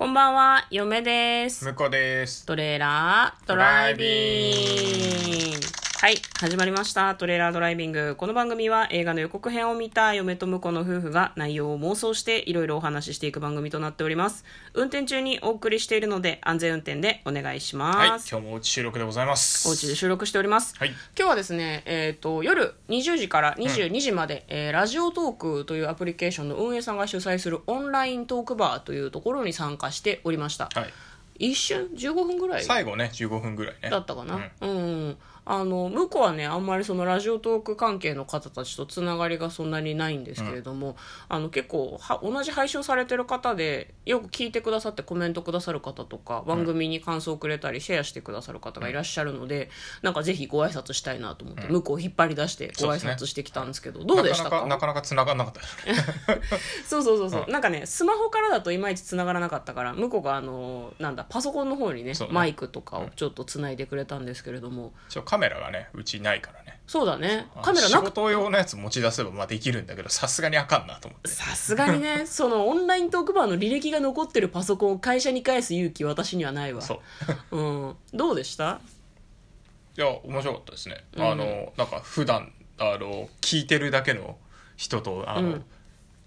こんばんは、嫁です。向こうです。トレーラードライビング。はい、始まりました。トレーラードライビング。この番組は映画の予告編を見た嫁と婿の夫婦が内容を妄想していろいろお話ししていく番組となっております。運転中にお送りしているので安全運転でお願いしはい、ます。今日もおうち収録でございます。お家で収録しております。はい今日はですね、えっ、と、夜20時から22時まで、えーラジオトークというアプリケーションの運営さんが主催するオンライントークバーというところに参加しておりました。はい。一瞬？15分ぐらい？最後ね、15分ぐらいね。だったかな、うん、あの向こうはねあんまりそのラジオトーク関係の方たちとつながりがそんなにないんですけれども、あの結構は同じ配信をされてる方でよく聞いてくださってコメントくださる方とか番組に感想をくれたりシェアしてくださる方がいらっしゃるので、なんかぜひご挨拶したいなと思って、向こうを引っ張り出してご挨拶してきたんですけどどうでしたか？なかなか、繋がんなかったです。ね。そうそうそうそう、なんかねスマホからだといまいち繋がらなかったから向こうがあのなんだパソコンの方にねね。マイクとかをちょっと繋いでくれたんですけれども、メラがね、うちないからね。そうだね。カメラなく仕事用のやつ持ち出せばまあできるんだけど、さすがにあかんなと思って。さすがにね そのオンライントークバーの履歴が残ってるパソコンを会社に返す勇気私にはないわ。そう。うん、どうでした？いや、面白かったですね。あの、なんか普段、あの、聞いてるだけの人と、あの、うん。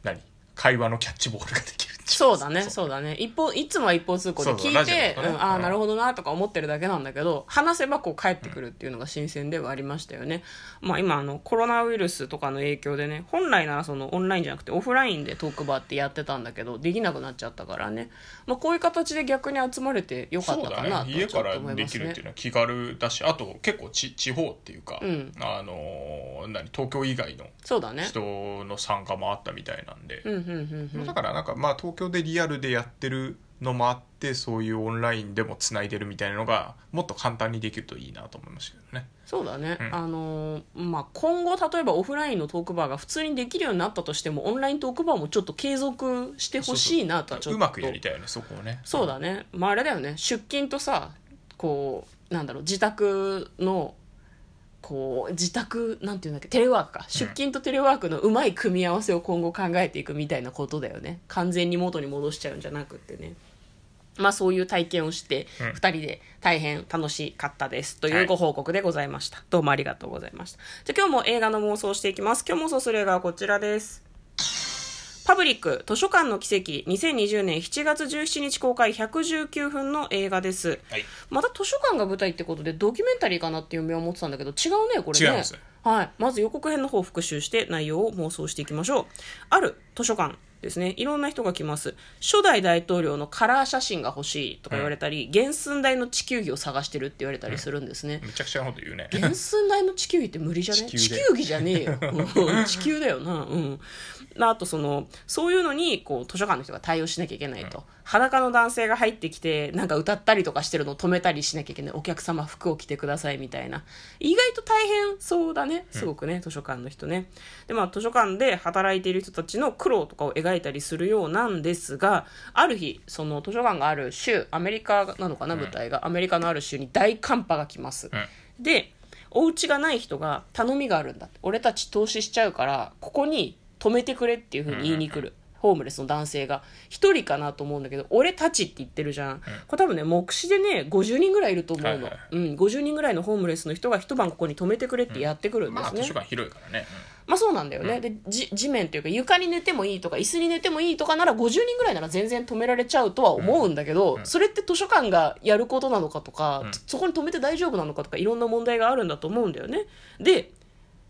何？会話のキャッチボールができそうだねそう。だね。一方いつもは一方通行で聞いてね。うん、ああうんなるほどなとか思ってるだけなんだけど話せばこう帰ってくるっていうのが新鮮ではありましたよね、まあ、今あのコロナウイルスとかの影響でね本来ならそのオンラインじゃなくてオフラインでトークバーってやってたんだけどできなくなっちゃったからね、まあ、こういう形で逆に集まれてよかったかなとね家からちょっと思いますね。できるっていうのは気軽だしあと結構ち地方っていうか、うん。あの何東京以外の人の参加もあったみたいなんで、うんうんうんうん。だからなんかまあ東京でリアルでやってるのもあってそういうオンラインでもつないでるみたいなのがもっと簡単にできるといいなと思いましたけどね。そうだね、うん。あのーまあ、今後例えばオフラインのトークバーが普通にできるようになったとしてもオンライントークバーもちょっと継続してほしいなとはちょっと。うまくやりたいよねそこをね。そうだね、まあ、あれだよね。出勤とさこうなんだろう自宅のこう自宅なんていうんだっけテレワークか。出勤とテレワークのうまい組み合わせを今後考えていくみたいなことだよね。完全に元に戻しちゃうんじゃなくってね。まあそういう体験をしてうん。2人で大変楽しかったですというはい。ご報告でございました、どうもありがとうございました。じゃあ今日も映画の妄想をしていきます。今日妄想する映画はこちらですパブリック図書館の奇跡2020年7月17日公開119分の映画です。はい。また図書館が舞台ってことでドキュメンタリーかなっていう目を持ってたんだけど違うねこれね。違います。はい、まず予告編の方を復習して内容を妄想していきましょう。ある図書館ですね。いろんな人が来ます。初代大統領のカラー写真が欲しいとか言われたり、原寸大の地球儀を探してるって言われたりするんですね、めちゃくちゃなこと言うね。原寸大の地球儀って無理じゃね？地地球儀じゃねえよ。う ん地球だよな。うん。あとそのそういうのにこう図書館の人が対応しなきゃいけないと、裸の男性が入ってきてなんか歌ったりとかしてるのを止めたりしなきゃいけない。お客様服を着てくださいみたいな。意外と大変そうだね。すごくね、図書館の人ね。でまあ図書館で働いている人たちの苦労とかを描いたりするようなんですがある日その図書館がある州アメリカなのかな舞台が、アメリカのある州に大寒波が来ます、でお家がない人が頼みがあるんだ俺たち投資しちゃうからここに泊めてくれっていうふうに言いに来る、ホームレスの男性が。一人かなと思うんだけど俺たちって言ってるじゃん、これ多分ね目視でね50人ぐらいいると思うの、はいはいうん、50人ぐらいのホームレスの人が一晩ここに泊めてくれってやってくるんですね、まあ図書館広いからね、まあそうなんだよね、でじ地面というか床に寝てもいいとか椅子に寝てもいいとかなら50人ぐらいなら全然止められちゃうとは思うんだけど、それって図書館がやることなのかとか、そこに止めて大丈夫なのかとかいろんな問題があるんだと思うんだよね。で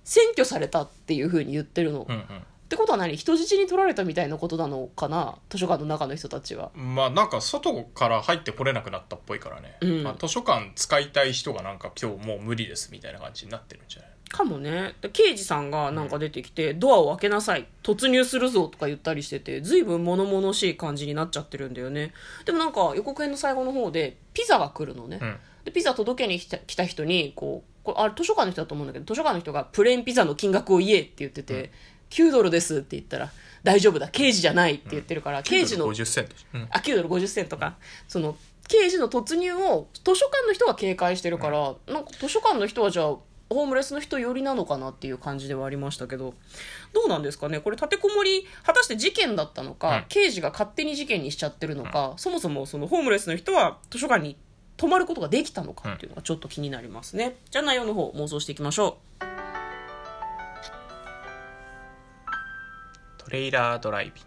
占拠されたっていうふうに言ってるの、うん、うんってことは何？人質に取られたみたいなことなのかな？図書館の中の人たちは。うんまあなんか外から入ってこれなくなったっぽいからね、うん。まあ、図書館使いたい人がなんか今日もう無理ですみたいな感じになってるんじゃない？かもね。で刑事さんがなんか出てきて、ドアを開けなさい。突入するぞとか言ったりしてて随分物々しい感じになっちゃってるんだよね。でもなんか予告編の最後の方でピザが来るのね、うん。でピザ届けに来た来た人にこうこれあれ図書館の人だと思うんだけど図書館の人がプレーンピザの金額を言えって言ってて、9ドルですって言ったら大丈夫だ刑事じゃないって言ってるから、刑事の50セント、うん。あ9ドル50セントか。その刑事の突入を図書館の人が警戒してるから、なんか図書館の人はじゃあホームレスの人寄りなのかなっていう感じではありましたけどどうなんですかね？これ立てこもり果たして事件だったのか、うん。刑事が勝手に事件にしちゃってるのか、そもそもそのホームレスの人は図書館に泊まることができたのかっていうのがちょっと気になりますね、じゃあ内容の方妄想していきましょトレイラードライビン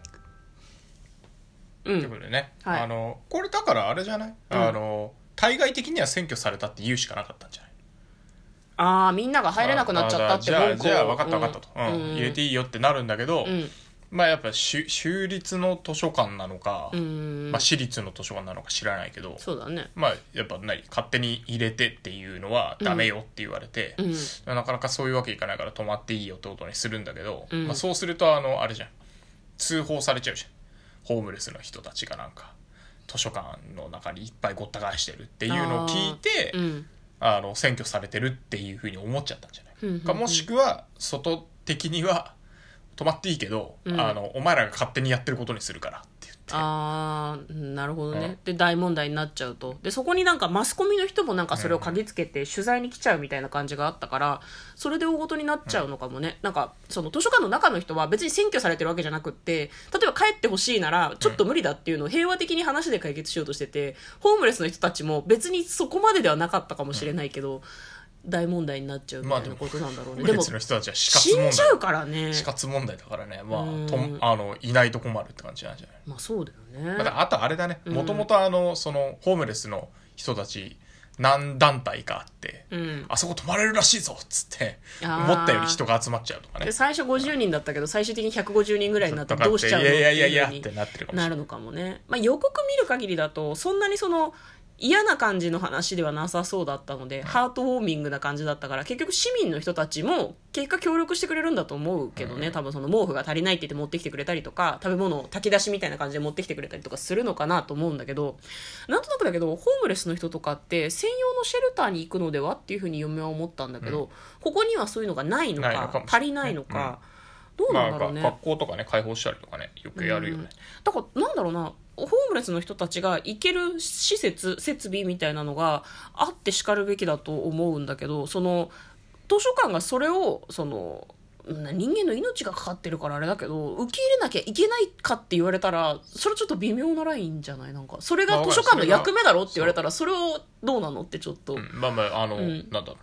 グ。う、う、というんことでね、はい。あのこれだからあれじゃない、ん。あの対外的には占拠されたって言うしかなかったんじゃない？ああみんなが入れなくなっちゃったってあじゃあ文句を。じゃあ分かった分かったと、うん。うん。入れていいよってなるんだけど、うんまあやっぱ州州立の図書館なのか、うん。まあ、私立の図書館なのか知らないけど、そうだね。まあやっぱ何勝手に入れてっていうのはダメよって言われて、うん。なかなかそういうわけいかないから泊まっていいよってことにするんだけど、うん。まあ、そうするとあのあれじゃん。通報されちゃうじゃんホームレスの人たちがなんか図書館の中にいっぱいごった返してるっていうのを聞いてうん。あの占拠されてるっていうふうに思っちゃったんじゃない、うんうんうん。かもしくは外的には泊まっていいけど、うん。あのお前らが勝手にやってることにするからって言って。ああなるほどね、うん。で大問題になっちゃうと。でそこになんかマスコミの人もなんかそれを嗅ぎつけて取材に来ちゃうみたいな感じがあったからそれで大ごとになっちゃうのかもね、なんかその図書館の中の人は別に占拠されてるわけじゃなくって例えば帰ってほしいならちょっと無理だっていうのを平和的に話で解決しようとしててホームレスの人たちも別にそこまでではなかったかもしれないけど、大問題になっちゃうみたいなことなんだろうね、ホームレスの人たちは死活死問んじゃう題からね。死活問題だからね。まあうん。とあのいないと困るって感じなんじゃない？まあそうだよね。またあとあれだね。うん。もともとあのそのホームレスの人たち何団体かあって、うん。あそこ泊まれるらしいぞっつって思ったより人が集まっちゃうとかね。で最初50人だったけど最終的に150人ぐらいになってどうしちゃうのいやいやいやいやってなってるかもしれない。なるのかもね、まあ、予告見る限りだとそんなにその嫌な感じの話ではなさそうだったので、ハートウォーミングな感じだったから結局市民の人たちも結果協力してくれるんだと思うけどね、多分その毛布が足りないって言って持ってきてくれたりとか食べ物を炊き出しみたいな感じで持ってきてくれたりとかするのかなと思うんだけどなんとなくだけどホームレスの人とかって専用のシェルターに行くのではっていうふうに嫁は思ったんだけど、ここにはそういうのがないのか足りないのか、どうなんだろうね。まあ、学校とかね開放したりとかねよくやるよね、だからなんだろうなホームレスの人たちが行ける施設設備みたいなのがあってしかるべきだと思うんだけどその図書館がそれをそのな人間の命がかかってるからあれだけど受け入れなきゃいけないかって言われたらそれちょっと微妙なラインじゃない？なんかそれがまあ図書館の役目だろって言われたらそれをどうなのってちょっと、うんまあまああの、ん。なんだろうな。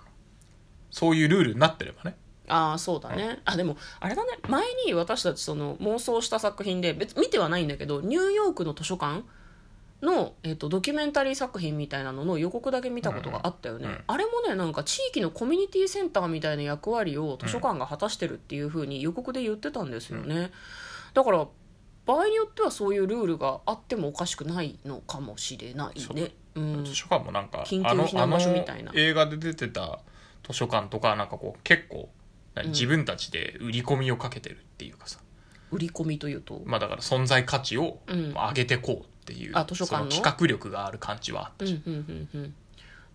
そういうルールになってればねああそうだね、あでもあれだね。前に私たちその妄想した作品で別見てはないんだけどニューヨークの図書館の、えっとドキュメンタリー作品みたいなのの予告だけ見たことがあったよね、うん。うんあれもねなんか地域のコミュニティセンターみたいな役割を図書館が果たしてるっていう風に予告で言ってたんですよね、だから場合によってはそういうルールがあってもおかしくないのかもしれないね。う。ん。図書館もなんか緊急あの避難場所みたいな。あの映画で出てた図書館とかなんかこう結構自分たちで売り込みをかけてるっていうかさ、売り込みというと？まあだから存在価値をうん。上げてこうっていう、あ図書館の？その企画力がある感じはあったし、うんうんうんうん。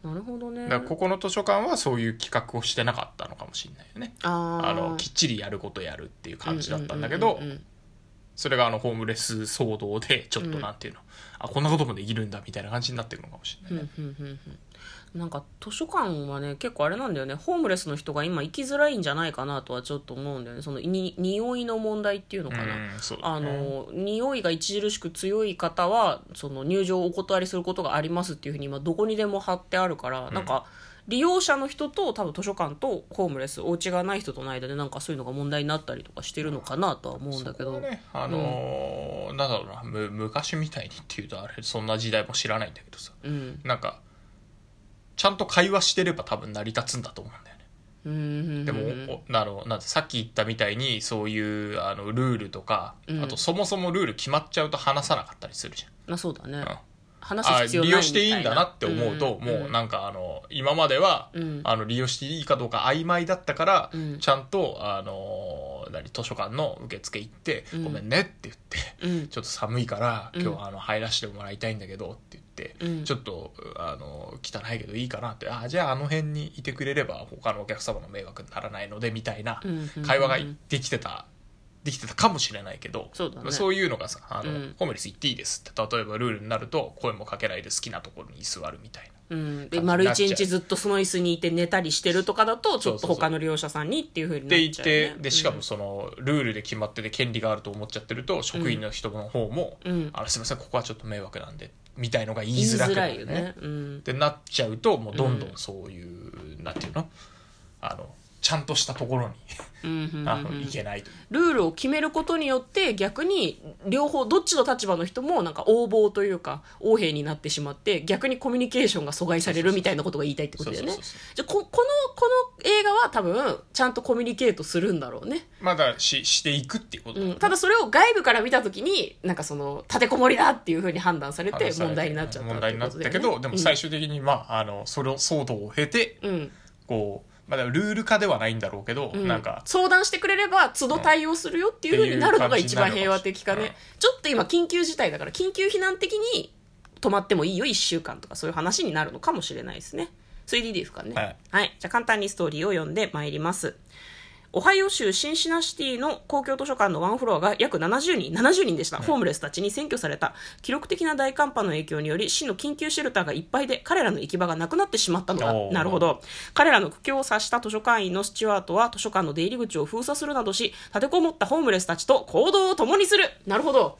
なるほどね。だからここの図書館はそういう企画をしてなかったのかもしれないよね。あー。あのきっちりやることやるっていう感じだったんだけど、うんうんうんうんそれがあのホームレス騒動でちょっとなんていうの、あこんなこともできるんだみたいな感じになってるのかもしれない。ね、うんうんうんうん。なんか図書館はね結構あれなんだよね。ホームレスの人が今行きづらいんじゃないかなとはちょっと思うんだよね。そのに匂いの問題っていうのかな、うんそうだあねの匂いが著しく強い方はその入場をお断りすることがありますっていうふうに今どこにでも貼ってあるから、なんか利用者の人と多分図書館とホームレスお家がない人との間でなんかそういうのが問題になったりとかしてるのかなとは思うんだけど、ねあのーなんだろうなむ昔みたいにっていうとあれそんな時代も知らないんだけどさ。うん。なんかちゃんと会話してれば多分成り立つんだと思うんだよね。うん。うん。でも、なのなんてさっき言ったみたいにそういうあのルールとか、うん。あとそもそもルール決まっちゃうと話さなかったりするじまあそうだね、ゃん、うん話すあ必要ない利用していいんだなって思うと、ん。もうなんかあの今までは、うん。あの利用していいかどうか曖昧だったから、うん。ちゃんとあの何図書館の受付行って、うん。ごめんねって言って、うん。ちょっと寒いからうん。今日はあの入らせてもらいたいんだけどって言って、うん。ちょっとあの汚いけどいいかなってあじゃああの辺にいてくれれば他のお客様の迷惑にならないのでみたいなうん。うん。会話ができてた。できてたかもしれないけどそうだね。そういうのがさあの、うん。ホームレス行っていいですって例えばルールになると声もかけないで好きなところに居座るみたいな。うん、で丸一日ずっとその椅子にいて寝たりしてるとかだとちょっと他の利用者さんにっていうふうになっちゃうよねてでしかもそのルールで決まってて権利があると思っちゃってると職員の人の方もうん「あのすいませんここはちょっと迷惑なんで」みたいのが言いづらくなるね。ね。うん。ってなっちゃうともうどんどんそういう、なんていうの？あのちゃんとしたところにうんうんうん。あの行けないと。ルールを決めることによって逆に両方どっちの立場の人もなんか横暴というか横兵になってしまって逆にコミュニケーションが阻害されるみたいなことが言いたいってことだよね。じゃあここのこの映画は多分ちゃんとコミュニケートするんだろうね、まだししていくっていうことねうん、ただそれを外部から見た時になんかその立てこもりだっていうふうに判断されて問題になっちゃった問題になったけどでも最終的にまああのそれを騒動を経てうん。こうまあ、ルール化ではないんだろうけど、うん。なんか相談してくれれば都度対応するよっていうふうになるのが一番平和的かね。う感ちょっと今緊急事態だから緊急避難的に泊まってもいいよ1週間とかそういう話になるのかもしれないですね。それでいいですかね？はい、じゃあ簡単にストーリーを読んでまいりますオハイオ州シンシナシティの公共図書館のワンフロアが約70人、70人でした。ホームレスたちに占拠された。記録的な大寒波の影響により、市の緊急シェルターがいっぱいで、彼らの行き場がなくなってしまったのだ。なるほど。彼らの苦境を察した図書館員のスチュワートは、図書館の出入り口を封鎖するなどし、立てこもったホームレスたちと行動を共にする。なるほど。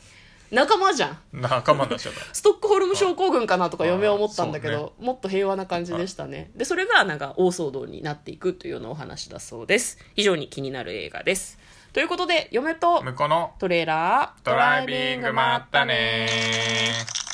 仲間じゃん。仲間になっちゃった ストックホルム症候群かなとか嫁は思ったんだけあど、もっと平和な感じでしたね。で、それがなんか大騒動になっていくというようなお話だそうです。非常に気になる映画です。ということで、嫁と向こうのトレーラードライビングまったねー